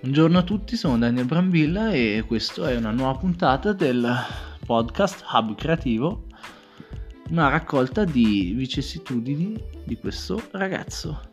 Buongiorno a tutti, sono Daniel Brambilla e questa è una nuova puntata del podcast Hub Creativo, una raccolta di vicissitudini di questo ragazzo.